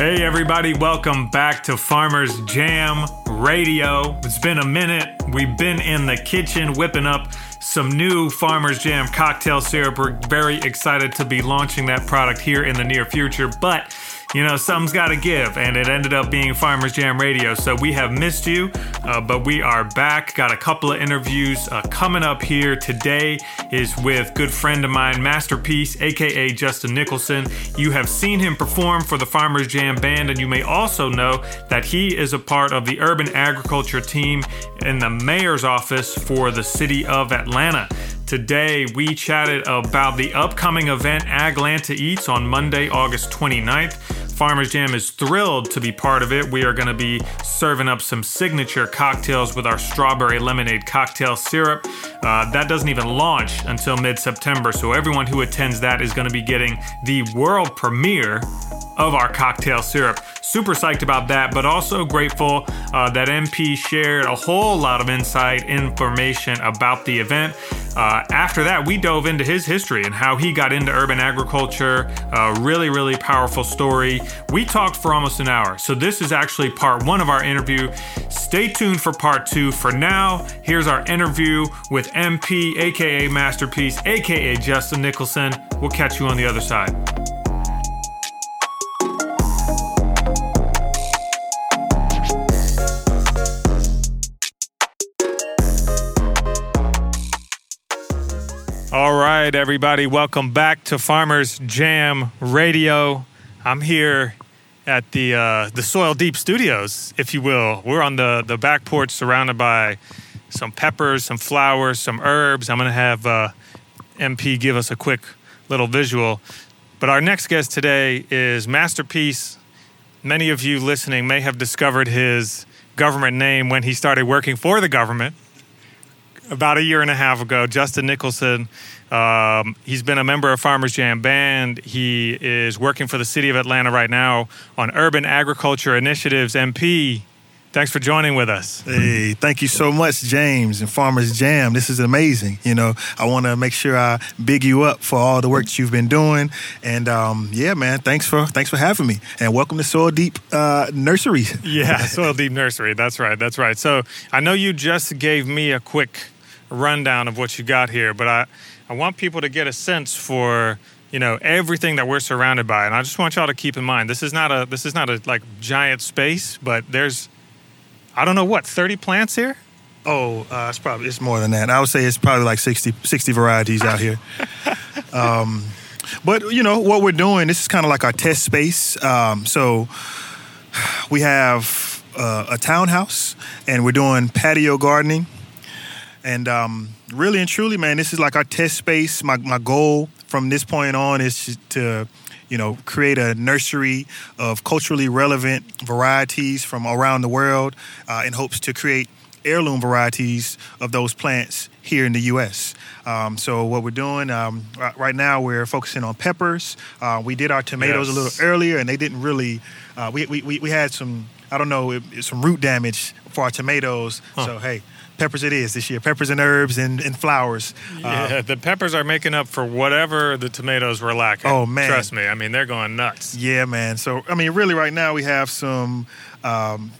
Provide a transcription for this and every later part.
Hey, everybody, welcome back to Farmers Jam Radio. It's been a minute. We've been in the kitchen whipping up some new Farmers Jam cocktail syrup. We're very excited to be launching that product here in the near future, but you know, something's got to give, and it ended up being Farmers Jam Radio. So we have missed you, uh, but we are back. Got a couple of interviews uh, coming up here. Today is with good friend of mine, Master Peace, aka Justin Nickelson. You have seen him perform for the Farmers Jam Band, and you may also know that he is a part of the urban agriculture team in the mayor's office for the city of Atlanta. Today, we chatted about the upcoming event Aglanta Eats on Monday, August 29th. Farmers Jam is thrilled to be part of it. We are going to be serving up some signature cocktails with our strawberry lemonade cocktail syrup. Uh, that doesn't even launch until mid September, so everyone who attends that is going to be getting the world premiere of our cocktail syrup. Super psyched about that, but also grateful uh, that MP shared a whole lot of insight information about the event. Uh, after that, we dove into his history and how he got into urban agriculture. A really, really powerful story. We talked for almost an hour, so this is actually part one of our interview. Stay tuned for part two. For now, here's our interview with MP, aka Master Peace, aka Justin Nickelson. We'll catch you on the other side. Right, everybody, welcome back to Farmers Jam Radio. I'm here at the uh, the Soil Deep Studios, if you will. We're on the the back porch, surrounded by some peppers, some flowers, some herbs. I'm gonna have uh, MP give us a quick little visual. But our next guest today is Master Peace. Many of you listening may have discovered his government name when he started working for the government about a year and a half ago, Justin Nickelson. Um, he's been a member of Farmers Jam Band. He is working for the city of Atlanta right now on urban agriculture initiatives. MP, thanks for joining with us. Hey, thank you so much, James and Farmers Jam. This is amazing. You know, I want to make sure I big you up for all the work that you've been doing. And um, yeah, man, thanks for thanks for having me. And welcome to Soil Deep uh, Nursery. yeah, Soil Deep Nursery. That's right. That's right. So I know you just gave me a quick rundown of what you got here, but I, I want people to get a sense for you know everything that we're surrounded by, and I just want y'all to keep in mind this is not a this is not a like giant space, but there's I don't know what thirty plants here. Oh, uh, it's probably it's more than that. I would say it's probably like 60, 60 varieties out here. um, but you know what we're doing. This is kind of like our test space. Um, so we have uh, a townhouse, and we're doing patio gardening. And um, really and truly, man, this is like our test space. My my goal from this point on is to, you know, create a nursery of culturally relevant varieties from around the world, uh, in hopes to create heirloom varieties of those plants here in the U.S. Um, so what we're doing um, right now, we're focusing on peppers. Uh, we did our tomatoes yes. a little earlier, and they didn't really. Uh, we, we we had some I don't know some root damage for our tomatoes. Huh. So hey, peppers it is this year. Peppers and herbs and, and flowers. Yeah, uh, the peppers are making up for whatever the tomatoes were lacking. Oh man, trust me. I mean, they're going nuts. Yeah, man. So I mean, really, right now we have some. Um,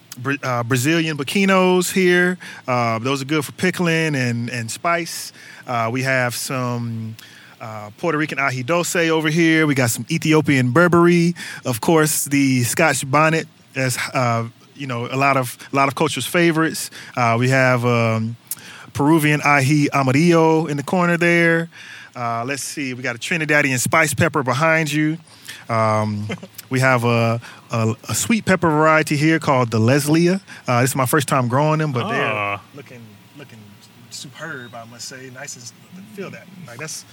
uh, Brazilian pepinos here. Uh, those are good for pickling and, and spice. Uh, we have some uh, Puerto Rican ají dulce over here. We got some Ethiopian berbere. Of course, the Scotch bonnet as uh, you know a lot of a lot of cultures' favorites. We have um, Peruvian ají amarillo in the corner there. Uh, let's see, we got a Trinidadian spice pepper behind you. Um, we have a, a, a, sweet pepper variety here called the Lesya. Uh, this is my first time growing them, but oh. they're looking looking superb. I must say, nice to feel that. Like that's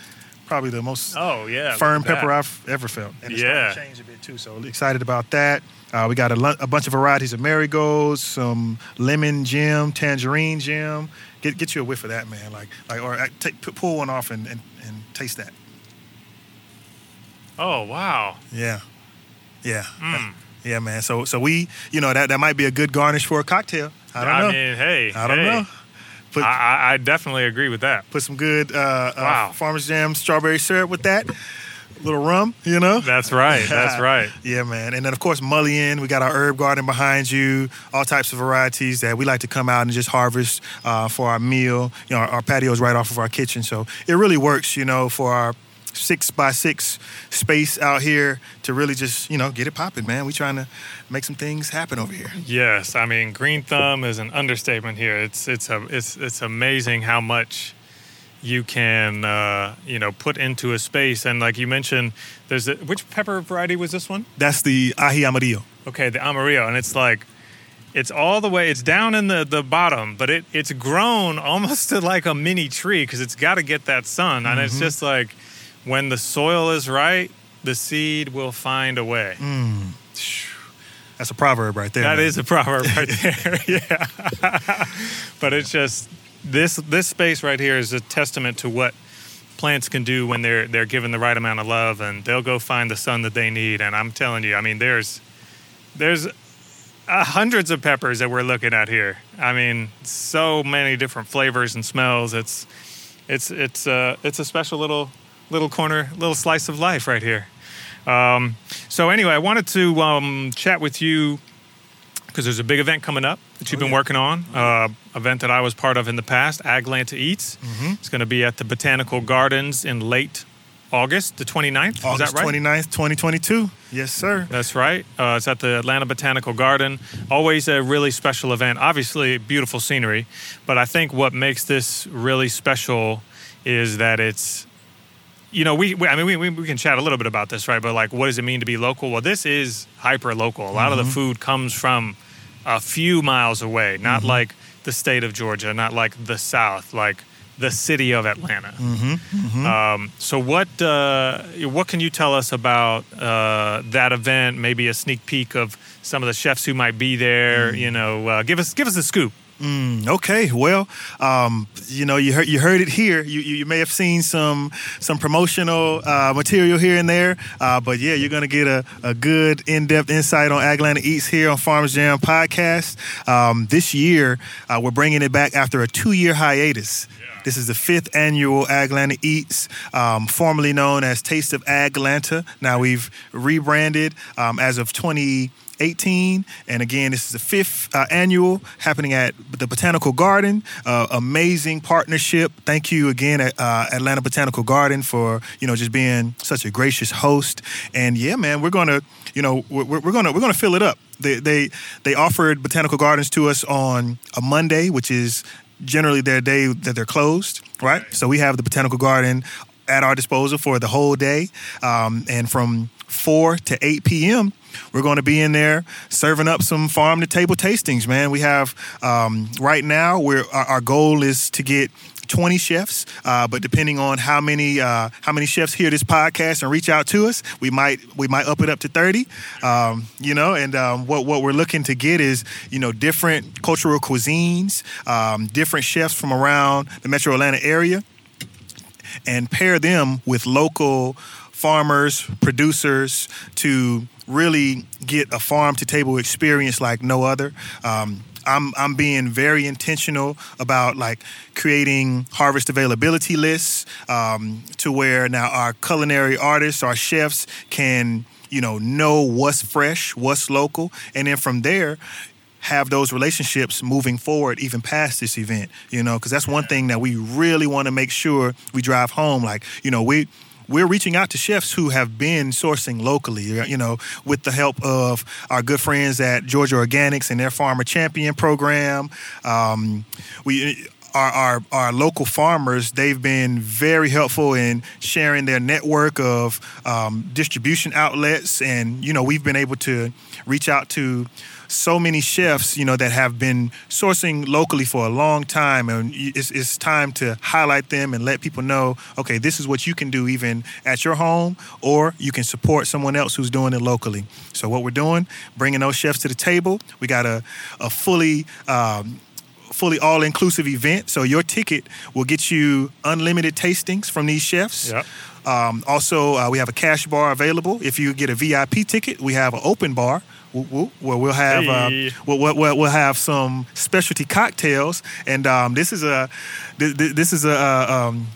probably the most oh yeah firm pepper I've ever felt. And it's yeah, changed a bit too. So excited about that. Uh, we got a, a, bunch of varieties of marigolds, some lemon gem, tangerine gem. Get get you a whiff of that, man. Like like or uh, take, pull one off and, and, and taste that. Oh wow! Yeah, yeah, mm. yeah, man. So so we you know that that might be a good garnish for a cocktail. I don't I know. mean, hey, I don't hey. know. Put, I, I, definitely agree with that. Put some good uh, wow. uh, Farmers Jam strawberry syrup with that. Little rum, you know. That's right. That's right. yeah, man. And then of course mullein. We got our herb garden behind you. All types of varieties that we like to come out and just harvest uh, for our meal. You know, our, our patio is right off of our kitchen, so it really works. You know, for our six by six space out here to really just you know get it popping, man. We trying to make some things happen over here. Yes, I mean green thumb is an understatement here. It's it's a it's it's amazing how much you can uh, you know put into a space. And like you mentioned, there's a, which pepper variety was this one? That's the ají amarillo. Okay, the amarillo, and it's like it's all the way it's down in the, the bottom but it, it's grown almost to like a mini tree because it's got to get that sun and mm-hmm. it's just like when the soil is right, the seed will find a way. Mm. That's a proverb right there. That man. is a proverb right there. yeah. but it's just this this space right here is a testament to what plants can do when they're they're given the right amount of love and they'll go find the sun that they need and I'm telling you I mean there's there's uh, hundreds of peppers that we're looking at here. I mean so many different flavors and smells. It's it's it's uh it's a special little little corner, little slice of life right here. Um, so anyway, I wanted to um, chat with you because there's a big event coming up that you've oh, been yeah. working on. Uh, event that I was part of in the past, Aglanta Eats. Mm-hmm. It's going to be at the Botanical Gardens in late August, the 29th. August Is that right? 29th, 2022. Yes, sir. That's right. Uh, it's at the Atlanta Botanical Garden. Always a really special event. Obviously, beautiful scenery. But I think what makes this really special is that it's you know, we, we I mean, we, we can chat a little bit about this, right? But like, what does it mean to be local? Well, this is hyper local. A lot mm-hmm. of the mm-hmm. food comes from a few miles away, not mm-hmm. like the state of Georgia, not like the South, like the city of Atlanta. Mm-hmm. mm-hmm. Um, so, what uh, what can you tell us about uh, that event? Maybe a sneak peek of some of the chefs who might be there. Mm. You know, uh, give us give us a scoop. Mm, okay, well, um, you know, you heard you heard it here. You, you, you may have seen some some promotional uh, material here and there, uh, but yeah, you're gonna get a, a good in depth insight on AgLanta Eats here on Farmers Jam podcast. Um, this year, uh, we're bringing it back after a two year hiatus. This is the fifth annual Aglanta Eats, um, formerly known as Taste of Aglanta. Now we've rebranded um, as of 20- 18. And again, this is the fifth uh, annual happening at the Botanical Garden. Uh, amazing partnership. Thank you again at uh, Atlanta Botanical Garden for you know just being such a gracious host. And yeah, man, we're gonna you know we're, we're gonna we're gonna fill it up. They they they offered Botanical Gardens to us on a Monday, which is generally their day that they're closed, right? So we have the Botanical Garden at our disposal for the whole day, um, and from 4 to 8 p.m we're going to be in there serving up some farm to table tastings, man. We have um, right now. We're our, our goal is to get 20 chefs, uh, but depending on how many uh, how many chefs hear this podcast and reach out to us, we might we might up it up to 30. Um, you know, and um, what what we're looking to get is you know different cultural cuisines, um, different chefs from around the Metro Atlanta area, and pair them with local farmers, producers to really get a farm to table experience like no other. Um, I'm I'm being very intentional about like creating harvest availability lists um, to where now our culinary artists, our chefs can you know know what's fresh, what's local, and then from there have those relationships moving forward even past this event you know because that's one thing that we really want to make sure we drive home like you know we we're reaching out to chefs who have been sourcing locally, you know, with the help of our good friends at Georgia Organics and their Farmer Champion program. Um, we our, our, our, local farmers, they've been very helpful in sharing their network of um, distribution outlets. And, you know, we've been able to reach out to so many chefs, you know, that have been sourcing locally for a long time, and it's, it's time to highlight them and let people know, okay, this is what you can do even at your home, or you can support someone else who's doing it locally. So what we're doing, bringing those chefs to the table. We got a, a fully um, fully all inclusive event. So your ticket will get you unlimited tastings from these chefs. Yep. Um, also, uh, we have a cash bar available. If you get a VIP ticket, we have an open bar where we'll have uh, hey. uh, we'll, we'll, we'll, have some specialty cocktails, and um, this is a this is a um,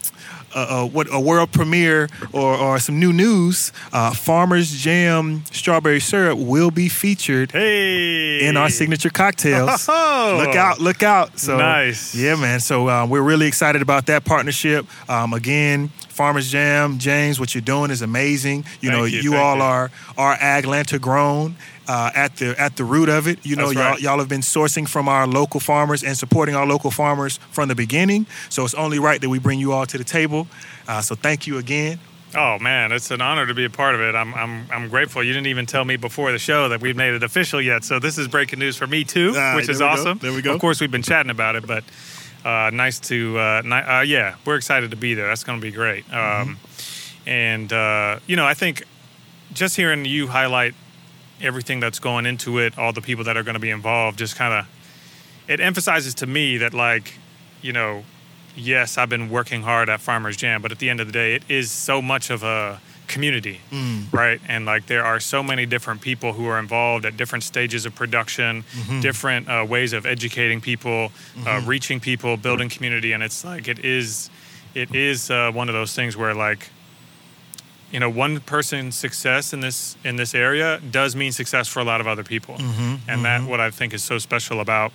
a, what a world premiere or, or some new news. Uh, Farmers Jam strawberry syrup will be featured hey. in our signature cocktails. Oh. Look out! Look out! So Nice. yeah, man. So uh, we're really excited about that partnership. Um, again, Farmers Jam, James, what you're doing is amazing. You Thank know, you, you all you. are are Atlanta grown. Uh, at the at the root of it, you know, That's y'all, right. y'all have been sourcing from our local farmers and supporting our local farmers from the beginning. So it's only right that we bring you all to the table. Uh, so thank you again. Oh man, it's an honor to be a part of it. I'm, I'm, I'm grateful. You didn't even tell me before the show that we've made it official yet. So this is breaking news for me too, Ah, which is we go. awesome. There we go. Of course, we've been chatting about it, but uh, nice to, uh, ni- uh, yeah, we're excited to be there. That's going to be great. Mm-hmm. Um, and uh, you know, I think just hearing you highlight everything that's going into it, all the people that are going to be involved, just kind of it emphasizes to me that like, you know, yes, I've been working hard at Farmers Jam, but at the end of the day, it is so much of a community, right? And like, there are so many different people who are involved at different stages of production, different uh, ways of educating people, uh, reaching people, building community, and it's like it is, it is uh, one of those things where like. You know, one person's success in this in this area does mean success for a lot of other people, and that what I think is so special about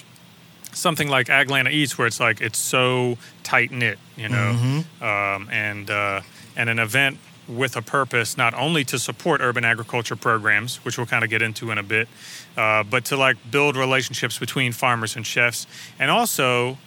something like AgLanta Eats, where it's like it's so tight knit, you know, um, and uh, and an event with a purpose not only to support urban agriculture programs, which we'll kind of get into in a bit, uh, but to like build relationships between farmers and chefs, and also.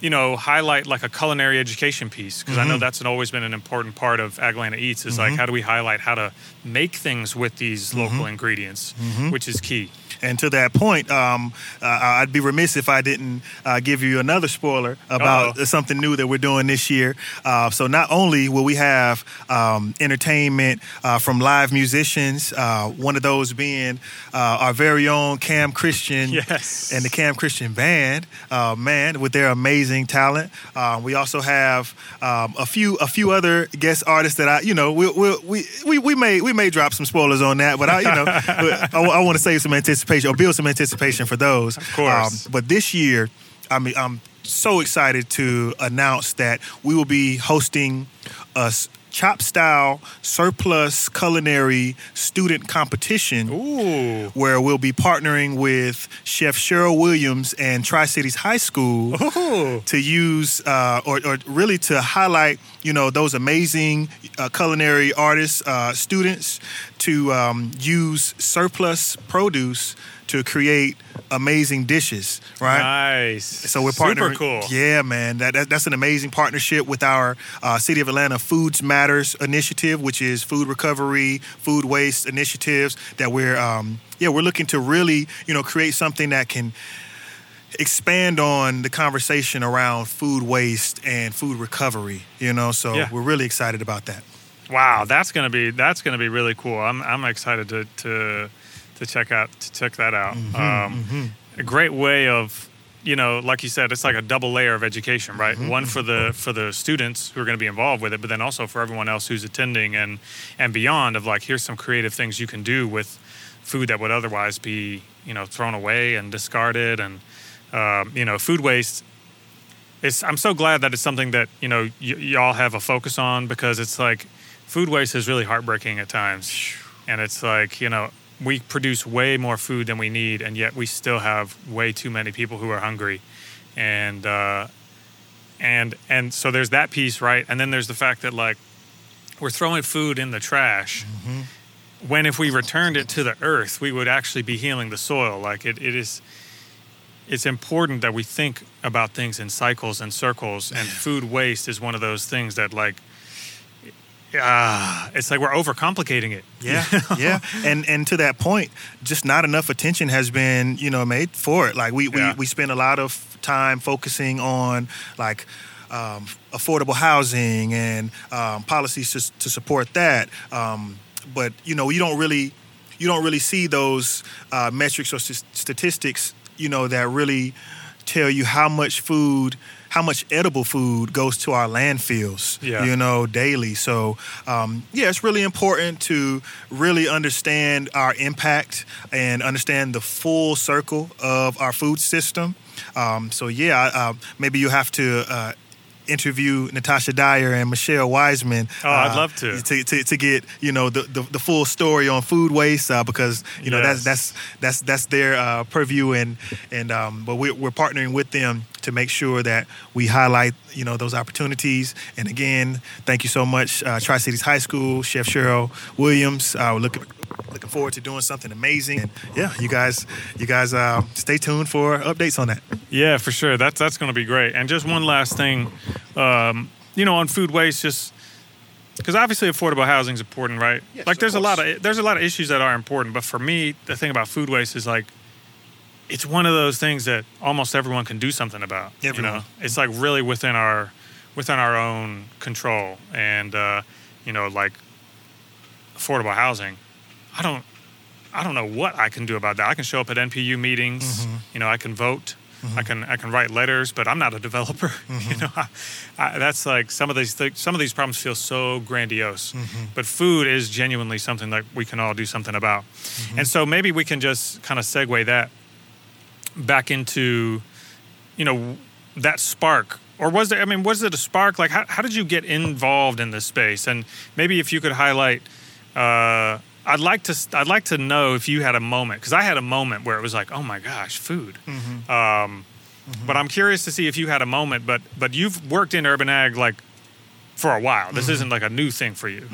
You know, highlight like a culinary education piece because I know mm-hmm. that's always been an important part of AgLanta Eats. Is like mm-hmm. how do we highlight how to make things with these mm-hmm. local ingredients, which is key. And to that point, um, uh, I'd be remiss if I didn't uh, give you another spoiler about Uh-oh. something new that we're doing this year. Uh, so not only will we have um, entertainment uh, from live musicians, uh, one of those being uh, our very own Cam Christian Yes. and the Cam Christian Band, uh, man, with their amazing talent. Uh, we also have um, a few a few other guest artists that I, you know, we we we we, we may we may drop some spoilers on that, but I, you know, I, want to save some anticipation or build some anticipation for those. Of course. Um, but this year, I mean, I'm so excited to announce that we will be hosting a chop style surplus culinary student competition Ooh. where we'll be partnering with Chef Cheryl Williams and Tri Cities High School Ooh. to use uh, or, or really to highlight, you know, those amazing uh, culinary artists, uh, students to um, use surplus produce to create amazing dishes, right? Nice. So we're partnering. Super cool. Yeah, man, that, that that's an amazing partnership with our uh, City of Atlanta Foods Matters initiative, which is food recovery, food waste initiatives that we're um, yeah we're looking to really you know create something that can expand on the conversation around food waste and food recovery. You know, so Yeah. we're really excited about that. Wow, that's gonna be that's gonna be really cool. I'm I'm excited to to to check out to check that out. Mm-hmm, um, A great way of you know, like you said, it's like a double layer of education, right? Mm-hmm, One for the for the students who are going to be involved with it, but then also for everyone else who's attending and and beyond. Of like, here's some creative things you can do with food that would otherwise be you know thrown away and discarded, and um, you know, food waste it's I'm so glad that it's something that you know y- y'all have a focus on because it's like food waste is really heartbreaking at times, and it's like you know we produce way more food than we need, and yet we still have way too many people who are hungry, and uh, and and so there's that piece, right? And then there's the fact that like we're throwing food in the trash. When if we returned it to the earth, we would actually be healing the soil. Like it, it is it's important that we think about things in cycles and circles and food waste is one of those things that like ah, it's like we're overcomplicating it Yeah, yeah, and and to that point, just not enough attention has been you know made for it. Like we Yeah. we, we spend a lot of time focusing on like. Um, affordable housing and um, policies to, to support that, um, but you know you don't really you don't really see those uh, metrics or st- statistics you know that really tell you how much food how much edible food goes to our landfills Yeah. you know daily so um, yeah it's really important to really understand our impact and understand the full circle of our food system um, so yeah uh, maybe you have to uh, interview Natasha Dyer and Michelle Wiseman. Oh, I'd love to. to. To, to get you know the, the, the full story on food waste uh, because you know Yes. that's that's that's that's their uh, purview and and um, but we're, we're partnering with them to make sure that we highlight you know those opportunities. And again, thank you so much, uh, Tri Cities High School, Chef Cheryl Williams. Uh, we're looking looking forward to doing something amazing. And yeah, you guys you guys uh, stay tuned for updates on that. Yeah, for sure. That's that's going to be great. And just one last thing, um, you know, on food waste, just because obviously affordable housing is important, right? Yes, like, there's a lot of there's a lot of issues that are important, but for me, the thing about food waste is like, it's one of those things that almost everyone can do something about. You know, it's like really within our within our own control, and uh, you know, like affordable housing. I don't I don't know what I can do about that. I can show up at NPU meetings. You know, I can vote. I can I can write letters, but I'm not a developer. you know, mm-hmm. I, I, that's like some of these th- some of these problems feel so grandiose. Mm-hmm. But food is genuinely something that we can all do something about. Mm-hmm. And so maybe we can just kind of segue that back into, you know, that spark. Or was there? I mean, was it a spark? Like, how, how did you get involved in this space? And maybe if you could highlight uh, I'd like to I'd like to know if you had a moment because I had a moment where it was like, oh my gosh, food. Um, But I'm curious to see if you had a moment. But but you've worked in urban ag like for a while. This isn't like a new thing for you.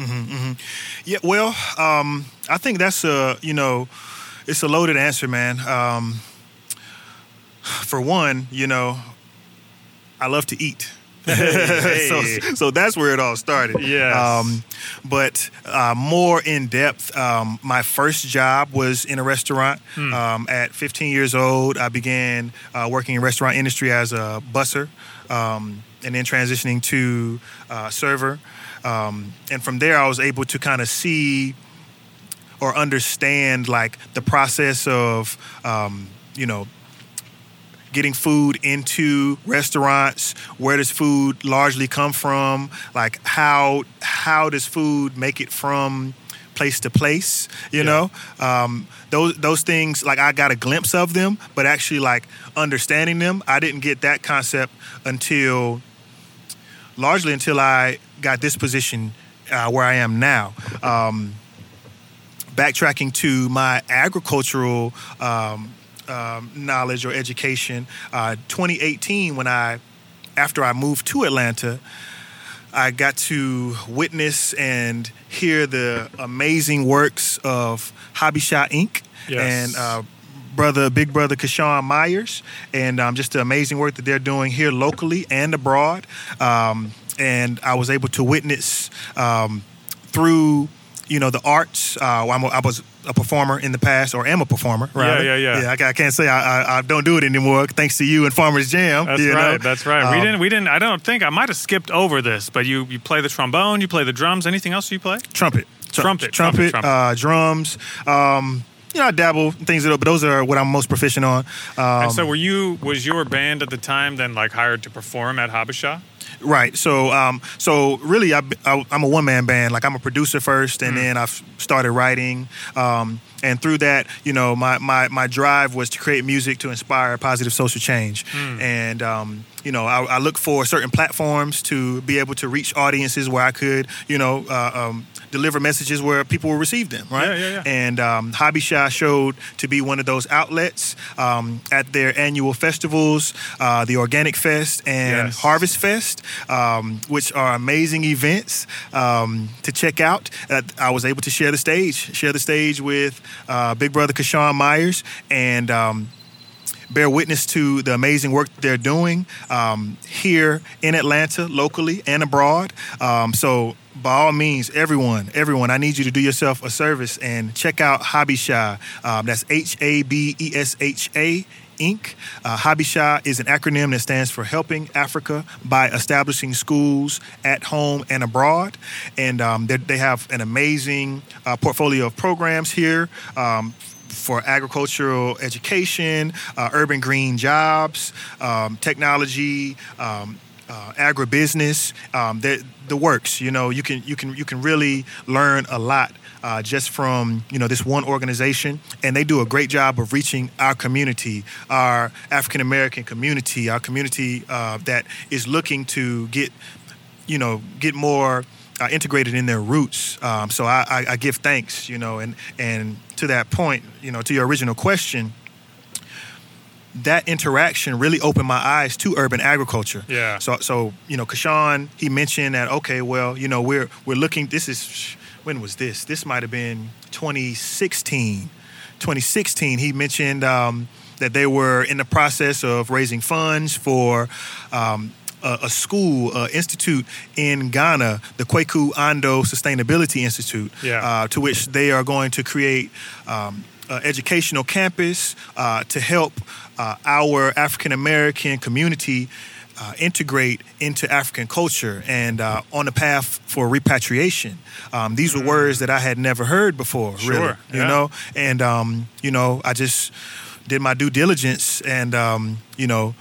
Yeah, well, um, I think that's a you know, it's a loaded answer, man. Um, for one, you know, I love to eat. Hey. so, so that's where it all started. Yes. Um, but uh, more in depth, um, my first job was in a restaurant. Hmm. Um, at 15 years old, I began uh, working in restaurant industry as a busser, um, and then transitioning to uh, server. Um, and from there, I was able to kind of see or understand like the process of, um, you know, getting food into restaurants? Where does food largely come from? Like how how does food make it from place to place you Yeah. know? Um, those those things like i got a glimpse of them but actually like understanding them i didn't get that concept until largely until i got this position uh, where i am now. Um, backtracking to my agricultural um, um, knowledge or education, uh, 2018, when I, after I moved to Atlanta, I got to witness and hear the amazing works of Habesha Inc. Yes. and uh, brother, big brother Cashawn Myers, and um, just the amazing work that they're doing here locally and abroad. Um, and I was able to witness um, through, you know, the arts. Uh, I'm a, I was a performer in the past, or am a performer. Rather. yeah, yeah. Yeah, I, I can't say I, I, I don't do it anymore, thanks to you and Farmers Jam. That's you know? right. That's right. we Um, didn't. We didn't. I don't think I might have skipped over this, but you you play the trombone, you play the drums. Anything else you play? trumpet, Tru- Trumpet, trumpet, trumpet. Uh, drums. Um, you know, I dabble in things, but those are what I'm most proficient on. Um, and so, were you? Was your band at the time then like hired to perform at Habesha? Right. So, um, so really, I, I, I'm a one man band. Like I'm a producer first, and then I've started writing. Um, and through that, you know, my, my my drive was to create music to inspire positive social change. And um, you know, I, I look for certain platforms to be able to reach audiences where I could, you know, uh, um, deliver messages where people will receive them. Right. Yeah, yeah, yeah. And um, Habesha showed to be one of those outlets um, at their annual festivals, uh, the Organic Fest and Yes. Harvest Fest, um, which are amazing events um, to check out. Uh, I was able to share the stage, share the stage with uh, Big Brother Cashawn Myers, and um, bear witness to the amazing work they're doing um, here in Atlanta, locally and abroad. Um, so, by all means, everyone, everyone, I need you to do yourself a service and check out Habesha. Um, that's H A B E S H A. Inc. Uh, Habesha is an acronym that stands for Helping Africa by Establishing Schools at Home and Abroad. And um, they, they have an amazing uh, portfolio of programs here um, for agricultural education, uh, urban green jobs, um, technology, um, uh, agribusiness, um, the, the works. You know, you can you can you can really learn a lot uh, just from you know this one organization, and they do a great job of reaching our community, our African American community, our community uh, that is looking to get you know get more. Uh, integrated in their roots, um, so I, I, I give thanks, you know, and and to that point, you know, to your original question, that interaction really opened my eyes to urban agriculture. Yeah. So so you know, Cashawn he mentioned that okay, well you know we're we're looking. This is when was this? This might have been 2016. 2016. He mentioned um, that they were in the process of raising funds for. Um, a, a school, institute in Ghana, the Kwaku Ando Sustainability Institute, Yeah. uh, to which they are going to create um, uh, educational campus uh, to help uh, our African American community uh, integrate into African culture and uh, on the path for repatriation. Um, these were words that I had never heard before, really. Sure, You yeah. know, and um, you know, I just did my due diligence, and um, you know,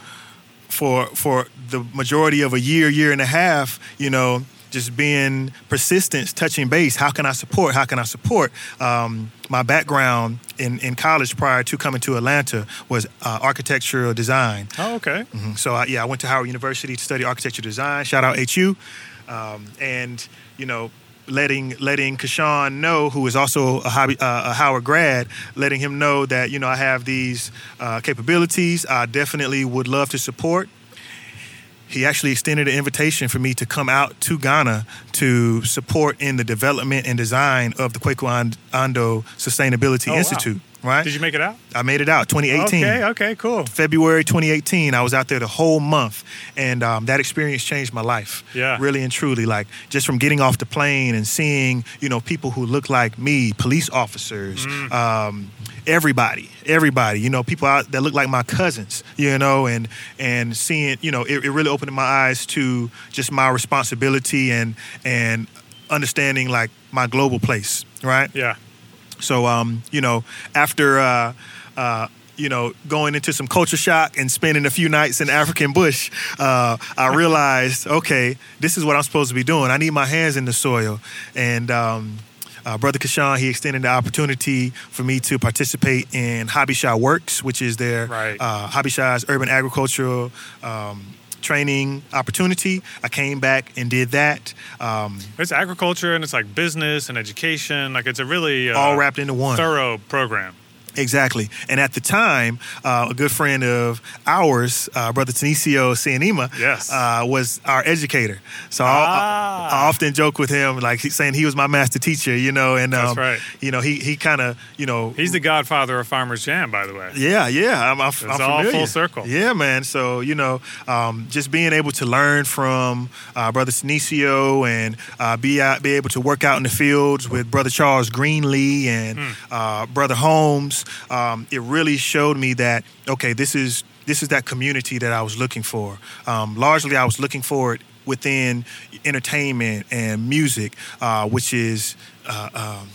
for for the majority of a year, year and a half, you know, just being persistent, touching base. How can I support? How can I support? Um, my background in, in college prior to coming to Atlanta was uh, architectural design. Oh, okay. Mhm. So I, yeah, I went to Howard University to study architecture design. Shout out HU, um, and you know, letting letting Cashawn know, who is also a, hobby, uh, a Howard grad, letting him know that you know I have these uh, capabilities. I definitely would love to support. He actually extended an invitation for me to come out to Ghana to support in the development and design of the Kwaku Ando Sustainability Oh, wow. Right, Did you make it out? I made it out 2018. Okay. Okay. Cool. February 2018. I was out there the whole month, and um, that experience changed my life. Yeah. really and truly. Like just from getting off the plane and seeing, you know, people who look like me, police officers, Mm. um, everybody, everybody. You know, people out that look like my cousins. You know, and and seeing, you know, it, it really opened my eyes to just my responsibility and and understanding like my global place. Right. Yeah. So, um, you know, after, uh, uh, you know, going into some culture shock and spending a few nights in African bush, uh, I realized, okay, this is what I'm supposed to be doing. I need my hands in the soil. And um, uh, Brother Cashawn, he extended the opportunity for me to participate in Habesha Works, which is their Right. uh, Habesha's urban agricultural um, training opportunity. I came back and did that. Um, It's agriculture and it's like business and education. Like it's a really uh, all wrapped into one. thorough program. Exactly. And at the time, uh, a good friend of ours, uh, Brother Tenisio Seanima, Yes. uh, was our educator. So I, Ah. I, I often joke with him, like saying he was my master teacher, you know, and um, That's right. you know, he he kind of, you know, He's the godfather of Farmers Jam, by the way. yeah, yeah, I'm, I'm, I'm all familiar. full circle. Yeah, man. So you know, um, just being able to learn from uh, Brother Tenisio and uh, be out, be able to work out in the fields with Brother Charles Greenlee and uh, Brother Holmes, um, it really showed me that okay, this is this is that community that I was looking for. Um, largely, I was looking for it within entertainment and music, uh, which is. Uh, um,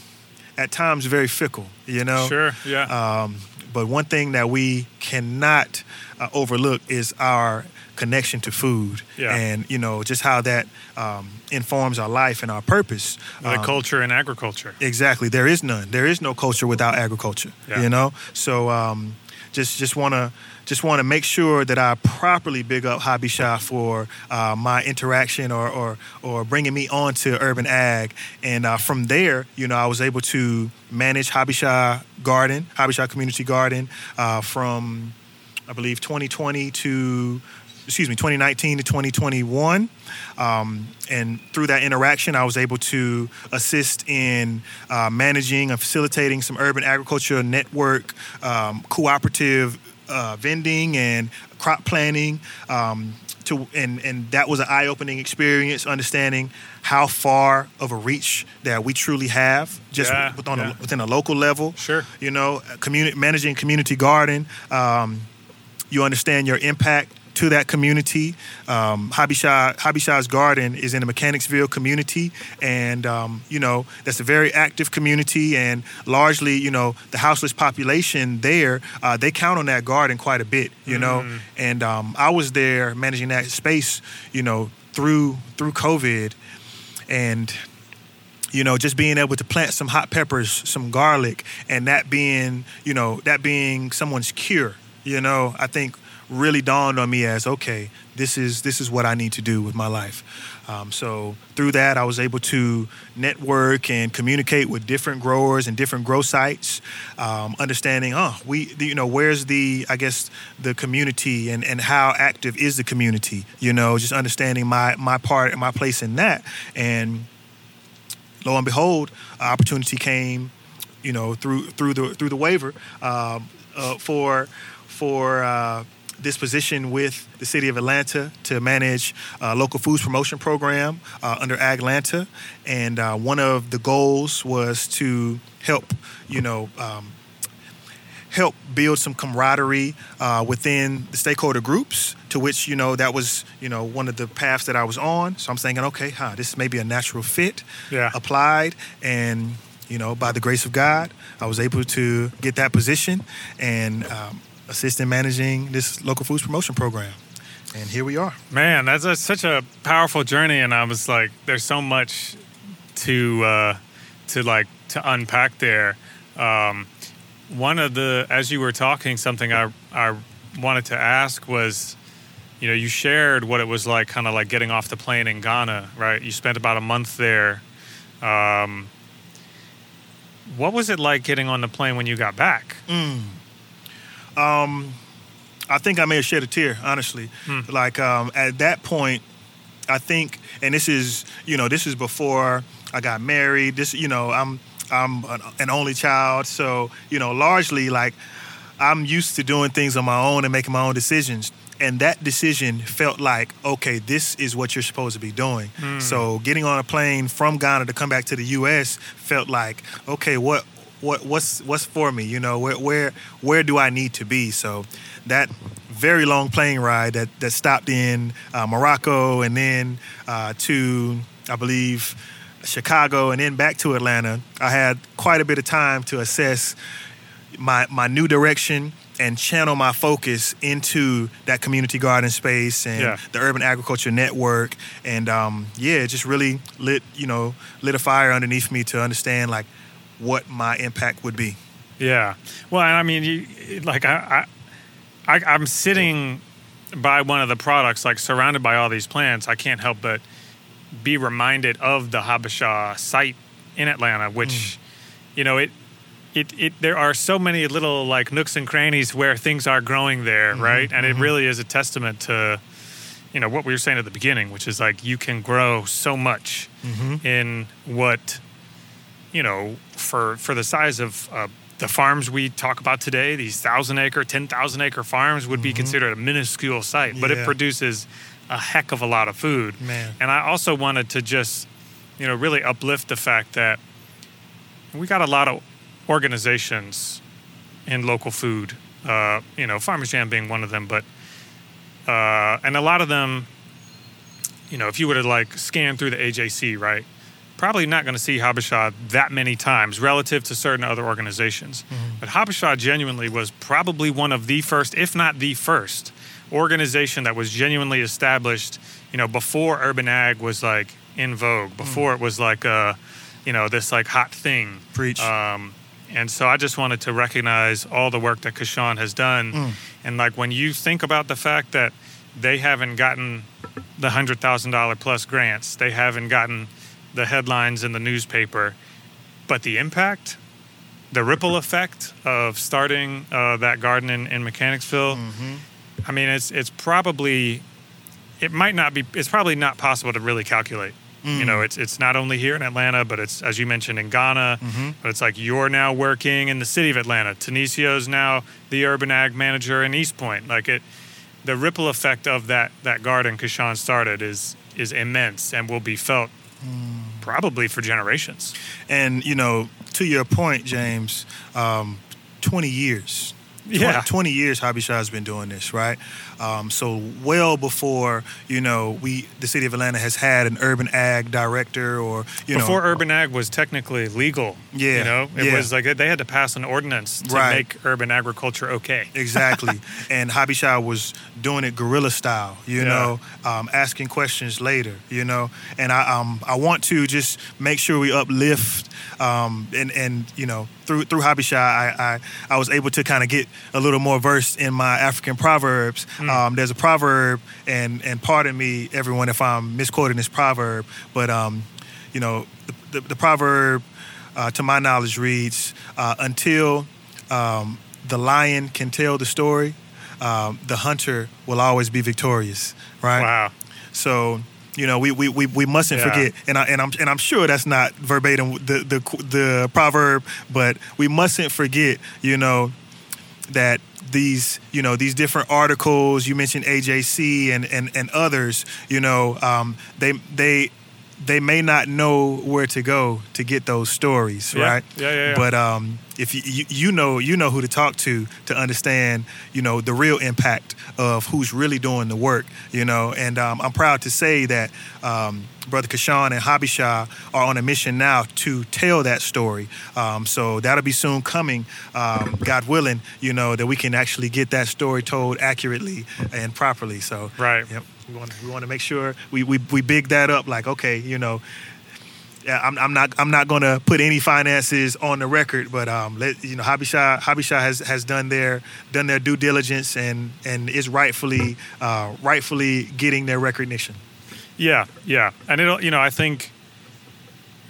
at times very fickle, you know. Sure. Yeah. Um, but one thing that we cannot uh, overlook is our connection to food, Yeah. and you know just how that um, informs our life and our purpose. the Um, culture and agriculture. Exactly. There is none. There is no culture without agriculture. Yeah. You know. So um, just just want to just want to make sure that I properly big up Habesha for uh, my interaction or, or or bringing me on to urban ag, and uh, from there, you know, I was able to manage Habesha Garden, Habesha Community Garden, uh, from I believe 2020 to excuse me 2019 to 2021 um, and through that interaction i was able to assist in uh, managing and facilitating some urban agriculture network um, cooperative uh, vending and crop planning um, to, and, and that was an eye-opening experience understanding how far of a reach that we truly have just Yeah, with- on yeah. a, within a local level Sure. you know community managing community garden um, you understand your impact to that community. Um, Habesha Habesha's Garden is in the Mechanicsville community, and um, you know that's a very active community, and largely, you know, the houseless population there, uh, they count on that garden quite a bit, you know. Mm. And um, I was there managing that space, you know, through through COVID, and you know just being able to plant some hot peppers some garlic and that being you know that being someone's cure you know i think really dawned on me as okay this is this is what i need to do with my life. Um, so through that i was able to network and communicate with different growers and different grow sites um, understanding oh we you know where's the i guess the community and and how active is the community you know just understanding my my part and my place in that. And lo and behold, opportunity came, you know, through through the through the waiver um, uh, for for uh, this position with the city of Atlanta to manage a local foods promotion program uh, under Atlanta, and uh, one of the goals was to help, you know. Um, help build some camaraderie uh, within the stakeholder groups to which you know that was you know one of the paths that i was on so i'm thinking okay huh, this may be a natural fit Yeah. applied and you know by the grace of god i was able to get that position and um, assist in managing this local foods promotion program and here we are Man, that's a, such a powerful journey, and I was like, there's so much to uh, to like to unpack there. Um, one of the, as you were talking, something I I wanted to ask was, you know, you shared what it was like, kind of like getting off the plane in Ghana, right? You spent about a month there. Um, what was it like getting on the plane when you got back? Um, I think I may have shed a tear, honestly. Hmm. Like um, at that point, I think, and this is, you know, this is before I got married. This, you know, I'm I'm an, an only child, so you know, largely like I'm used to doing things on my own and making my own decisions. And that decision felt like, okay, this is what you're supposed to be doing. Hmm. So getting on a plane from Ghana to come back to the U.S. felt like, okay, what what what's what's for me you know where where where do i need to be so that very long plane ride that that stopped in uh, morocco and then uh, to i believe chicago and then back to atlanta i had quite a bit of time to assess my my new direction and channel my focus into that community garden space and Yeah. the urban agriculture network and um, yeah it just really lit you know lit a fire underneath me to understand like what my impact would be Yeah. Well, I mean, you, like I, I, I, I'm sitting by one of the products, like surrounded by all these plants. I can't help but be reminded of the Habesha site in Atlanta, which, mm. you know, it, it, it, there are so many little like nooks and crannies where things are growing there, mm-hmm, right? And it mm-hmm. really is a testament to, you know, what we were saying at the beginning, which is like you can grow so much mm-hmm. in what you know, for for the size of uh, the farms we talk about today, these thousand acre, ten thousand acre farms would be considered a minuscule site, but it produces a heck of a lot of food. Man. And I also wanted to just, you know, really uplift the fact that we got a lot of organizations in local food. Uh, you know, Farmers Jam being one of them, but uh, and a lot of them, you know, if you were to like scan through the AJC, right, probably not going to see Habesha that many times relative to certain other organizations. But Habesha genuinely was probably one of the first, if not the first, organization that was genuinely established, you know, before urban ag was like in vogue, before it was like a, you know, this like hot thing. Preach. Um, and so I just wanted to recognize all the work that Cashawn has done. Mm. And like when you think about the fact that they haven't gotten the hundred thousand dollar plus grants, they haven't gotten the headlines in the newspaper, but the impact, the ripple effect of starting uh, that garden in, in Mechanicsville, mm-hmm. I mean, it's it's probably it might not be it's probably not possible to really calculate. You know, mm. it's it's not only here in Atlanta, but it's as you mentioned in Ghana. Mm-hmm. But it's like you're now working in the city of Atlanta. Tenisio's now the urban ag manager in East Point. Like it, the ripple effect of that that garden Cashawn started is is immense and will be felt probably for generations. And you know, to your point, James, um, 20 years. Yeah. 20 years hobby Habesha has been doing this, right? Um, so well before you know we the city of Atlanta has had an urban ag director or you know Before know urban ag was technically legal. Yeah, You know, it yeah. was like they had to pass an ordinance to Right. make urban agriculture okay. exactly. and hobby Habesha was doing it guerrilla style, you Yeah. know, um, asking questions later, you know. And I um, I want to just make sure we uplift um, and and you know through through Habesha I, I I was able to kind of get a little more versed in my African proverbs. Um, there's a proverb, and and pardon me, everyone, if I'm misquoting this proverb, but um, you know the, the, the proverb uh, to my knowledge reads uh, until um, the lion can tell the story, um, the hunter will always be victorious, right? Wow. So you know we we, we, we mustn't Yeah. forget, and I and I'm and I'm sure that's not verbatim the the the proverb, but we mustn't forget, you know, that these you know these different articles you mentioned AJC and and and others, you know, um, they they. They may not know where to go to get those stories, Yeah. right? Yeah, yeah, yeah. But um, if you, you you know you know who to talk to to understand you know the real impact of who's really doing the work you know and um, I'm proud to say that um, brother Cashawn and Habesha are on a mission now to tell that story um, so that'll be soon coming um, God willing you know that we can actually get that story told accurately and properly so Right. yep we want we want to make sure we, we we big that up like okay you know I'm, I'm not. I'm not going to put any finances on the record, but um, let you know, Habesha Habesha has has done their done their due diligence and and is rightfully uh, rightfully getting their recognition. Yeah, yeah, and it'll you know I think,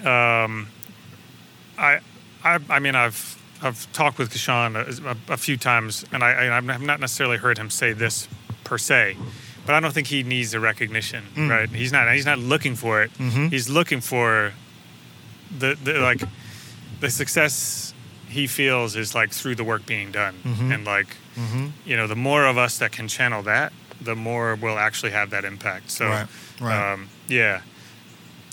um, I I I mean I've I've talked with Cashawn a, a few times, and I and I've not necessarily heard him say this per se, but I don't think he needs the recognition, right? He's not he's not looking for it. He's looking for the the like the success he feels is like through the work being done, and like you know the more of us that can channel that, the more we'll actually have that impact. So. Right, right. Um, yeah.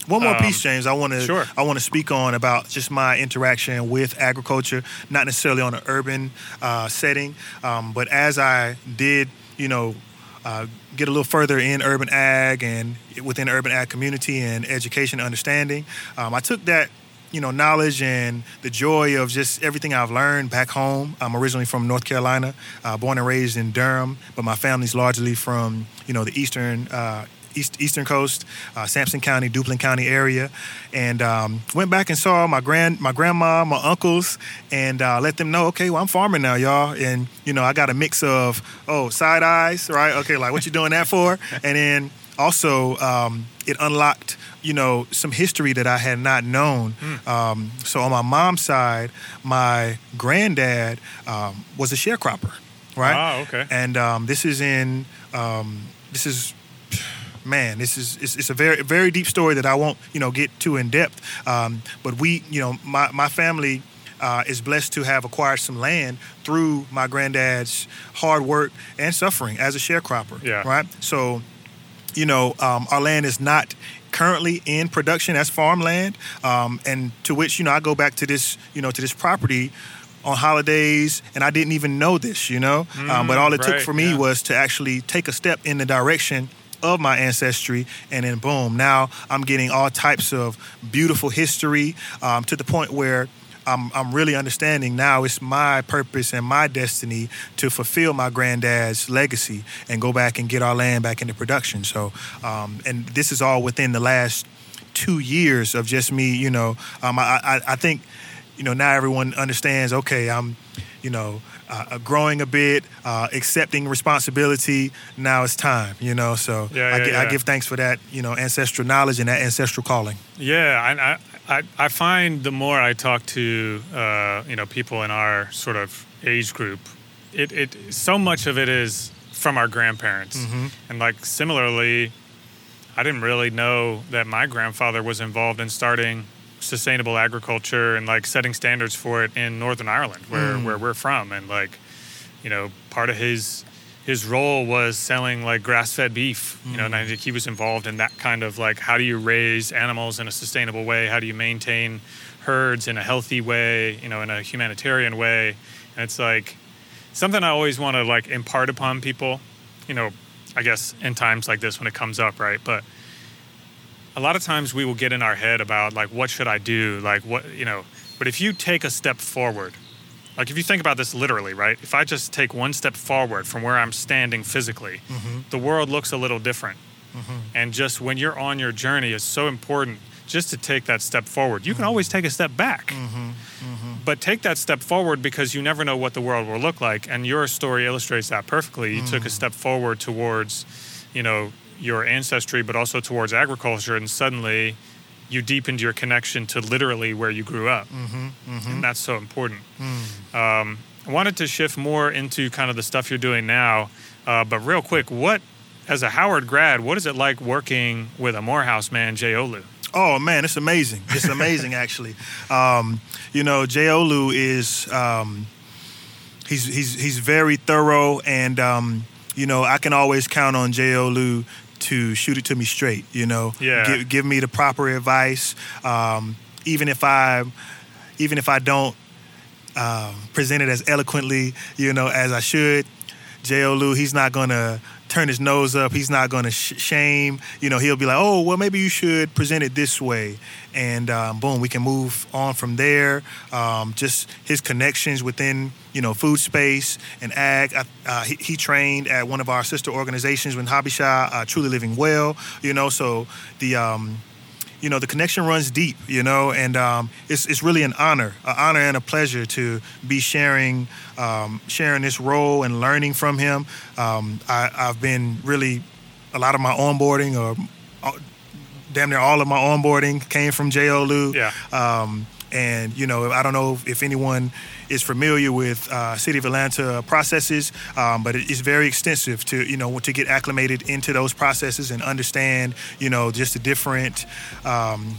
One more Um, piece, James. I want to sure. I want to speak on about just my interaction with agriculture, not necessarily on an urban uh, setting, um, but as I did, you know, uh, get a little further in urban ag and within urban ag community and education understanding, um, I took that. You know, knowledge and the joy of just everything I've learned back home. I'm originally from North Carolina, uh, born and raised in Durham, but my family's largely from you know the eastern uh, east, eastern coast, uh, Sampson County, Duplin County area, and um, went back and saw my grand my grandma, my uncles, and uh, let them know, okay, well I'm farming now, y'all, and you know I got a mix of oh side eyes, right? Okay, like what you doing that for? And then also um, it unlocked you know some history that I had not known. Um, so on my mom's side, my granddad um, was a sharecropper, right? Ah, okay. And um, this is in um, this is man, this is it's, it's a very very deep story that I won't you know get too in depth. Um, but we you know my my family. Uh, is blessed to have acquired some land through my granddad's hard work and suffering as a sharecropper. Yeah. Right. So, you know, um, our land is not currently in production as farmland, um, and to which you know I go back to this you know to this property on holidays, and I didn't even know this, you know. um, but all it took for me yeah. was to actually take a step in the direction of my ancestry, and then boom, now I'm getting all types of beautiful history um, to the point where. I'm, I'm really understanding now it's my purpose and my destiny to fulfill my granddad's legacy and go back and get our land back into production. So, um, and this is all within the last two years of just me, you know. Um, I, I, I think, you know, now everyone understands, okay, I'm, you know, uh, growing a bit, uh, accepting responsibility. Now it's time, you know. So Yeah, I, yeah, I give thanks for that, you know, ancestral knowledge and that ancestral calling. Yeah, and I, I, I find the more I talk to uh, you know people in our sort of age group, it, it so much of it is from our grandparents, and like similarly, I didn't really know that my grandfather was involved in starting sustainable agriculture and like setting standards for it in Northern Ireland, where mm. where we're from, and like you know part of his his role was selling like grass-fed beef you know and I mm. think he was involved in that kind of like how do you raise animals in a sustainable way? How do you maintain herds in a healthy way you know in a humanitarian way? And it's like something I always want to like impart upon people, you know, I guess in times like this when it comes up, right? But a lot of times we will get in our head about like what should I do, like what you know. But if you take a step forward, like if you think about this literally, right? If I just take one step forward from where I'm standing physically, mm-hmm. the world looks a little different. Mm-hmm. And just when you're on your journey, it's so important just to take that step forward. You can mm-hmm. always take a step back, mm-hmm. Mm-hmm. but take that step forward because you never know what the world will look like. And your story illustrates that perfectly. You took a step forward towards, you know, your ancestry, but also towards agriculture, and suddenly you deepened your connection to literally where you grew up, mm-hmm, mm-hmm. and that's so important. Mm. Um, I wanted to shift more into kind of the stuff you're doing now, uh, but real quick, what as a Howard grad, what is it like working with a Morehouse man, Jay Olu? Oh man, it's amazing. It's amazing actually. Um, you know, Jay Olu is um, he's he's he's very thorough, and um, you know I can always count on Jay Olu to shoot it to me straight. You know, yeah. give, give me the proper advice, um, even if I even if I don't uh, present it as eloquently, you know, as I should. Jay Olu, he's not gonna turn his nose up. He's not going to sh- shame. You know, he'll be like, oh, well, maybe you should present it this way. And um, boom, we can move on from there. Um, just his connections within, you know, food space and ag. Uh, he, he, trained at one of our sister organizations with Habesha, uh, Truly Living Well, you know, so the, um, you know the connection runs deep you know and um, it's, it's really an honor an honor and a pleasure to be sharing um, sharing this role and learning from him. Um, I, have been really a lot of my onboarding or uh, damn near all of my onboarding came from Jay Olu yeah. Um, and you know, I don't know if anyone is familiar with uh, City of Atlanta processes, um, but it's very extensive to you know to get acclimated into those processes and understand you know just the different. Um,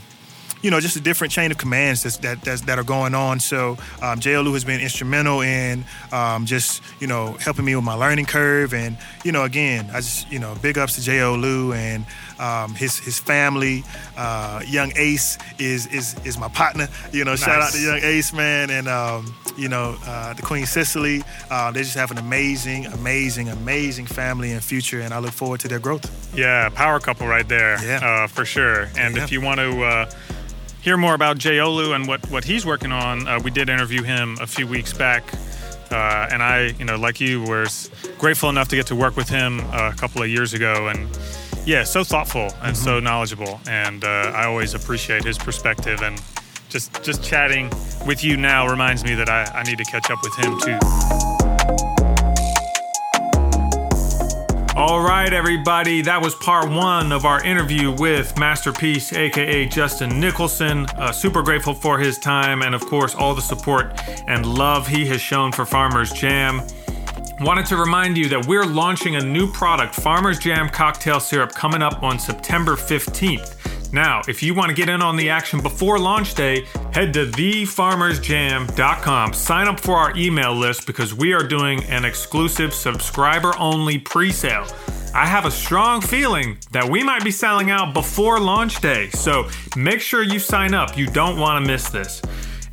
you know, just a different chain of commands that's, that that's, that are going on. So um, Olu has been instrumental in um, just you know helping me with my learning curve, and you know, again, I just you know big ups to Olu and um, his his family. Uh, young Ace is is is my partner. You know, nice. shout out to Young Ace man, and um, you know uh, the Queen Cicely. Uh, they just have an amazing, amazing, amazing family and future, and I look forward to their growth. Yeah, power couple right there. Yeah, uh, for sure. And yeah. if you want to uh, hear more about Jay Olu and what, what he's working on, uh, we did interview him a few weeks back. Uh, and I, you know, like you, was grateful enough to get to work with him uh, a couple of years ago. And yeah, so thoughtful and mm-hmm. so knowledgeable. And uh, I always appreciate his perspective. And just, just chatting with you now reminds me that I, I need to catch up with him too. All right, everybody, that was part one of our interview with Master Peace, aka Justin Nickelson. Uh, super grateful for his time and, of course, all the support and love he has shown for Farmers Jam. Wanted to remind you that we're launching a new product, Farmers Jam Cocktail Syrup, coming up on September 15th. Now, if you want to get in on the action before launch day, head to thefarmersjam.com. Sign up for our email list because we are doing an exclusive subscriber only pre sale. I have a strong feeling that we might be selling out before launch day, so make sure you sign up. You don't want to miss this.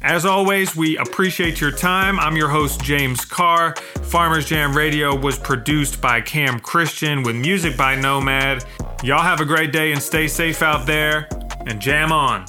As always, we appreciate your time. I'm your host, James Carr. Farmers Jam Radio was produced by Cam Christian with music by Nomad. Y'all have a great day and stay safe out there and jam on.